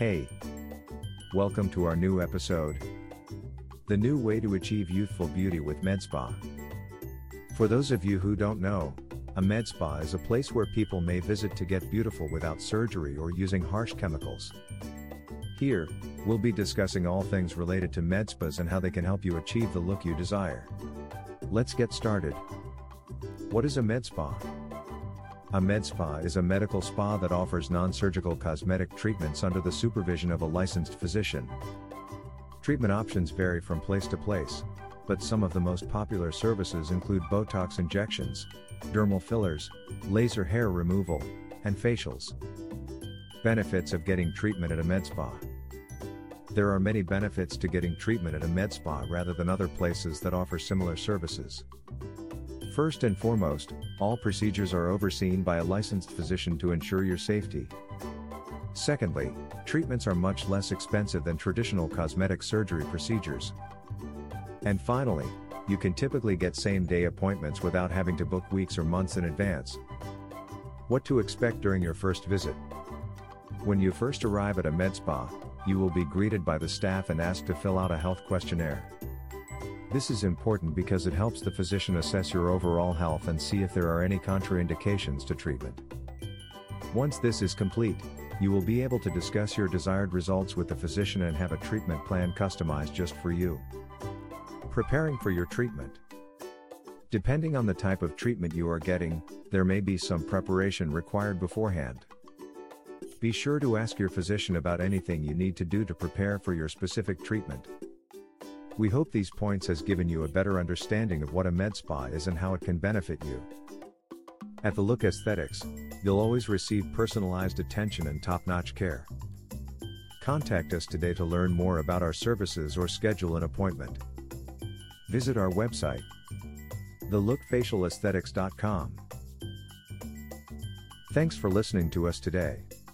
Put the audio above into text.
Hey! Welcome to our new episode. The new way to achieve youthful beauty with MedSpa. For those of you who don't know, a med spa is a place where people may visit to get beautiful without surgery or using harsh chemicals. Here, we'll be discussing all things related to med spas and how they can help you achieve the look you desire. Let's get started. What is a med spa? A med spa is a medical spa that offers non surgical cosmetic treatments under the supervision of a licensed physician. Treatment options vary from place to place, but some of the most popular services include Botox injections, dermal fillers, laser hair removal, and facials. Benefits of getting treatment at a med spa. There are many benefits to getting treatment at a med spa rather than other places that offer similar services. First and foremost, all procedures are overseen by a licensed physician to ensure your safety. Secondly, treatments are much less expensive than traditional cosmetic surgery procedures. And finally, you can typically get same day appointments without having to book weeks or months in advance. What to expect during your first visit? When you first arrive at a med spa, you will be greeted by the staff and asked to fill out a health questionnaire. This is important because it helps the physician assess your overall health and see if there are any contraindications to treatment. Once this is complete, you will be able to discuss your desired results with the physician and have a treatment plan customized just for you. Preparing for your treatment. Depending on the type of treatment you are getting, there may be some preparation required beforehand. Be sure to ask your physician about anything you need to do to prepare for your specific treatment. We hope these points has given you a better understanding of what a med spa is and how it can benefit you. At The Look Aesthetics, you'll always receive personalized attention and top-notch care. Contact us today to learn more about our services or schedule an appointment. Visit our website, thelookfacialaesthetics.com. Thanks for listening to us today.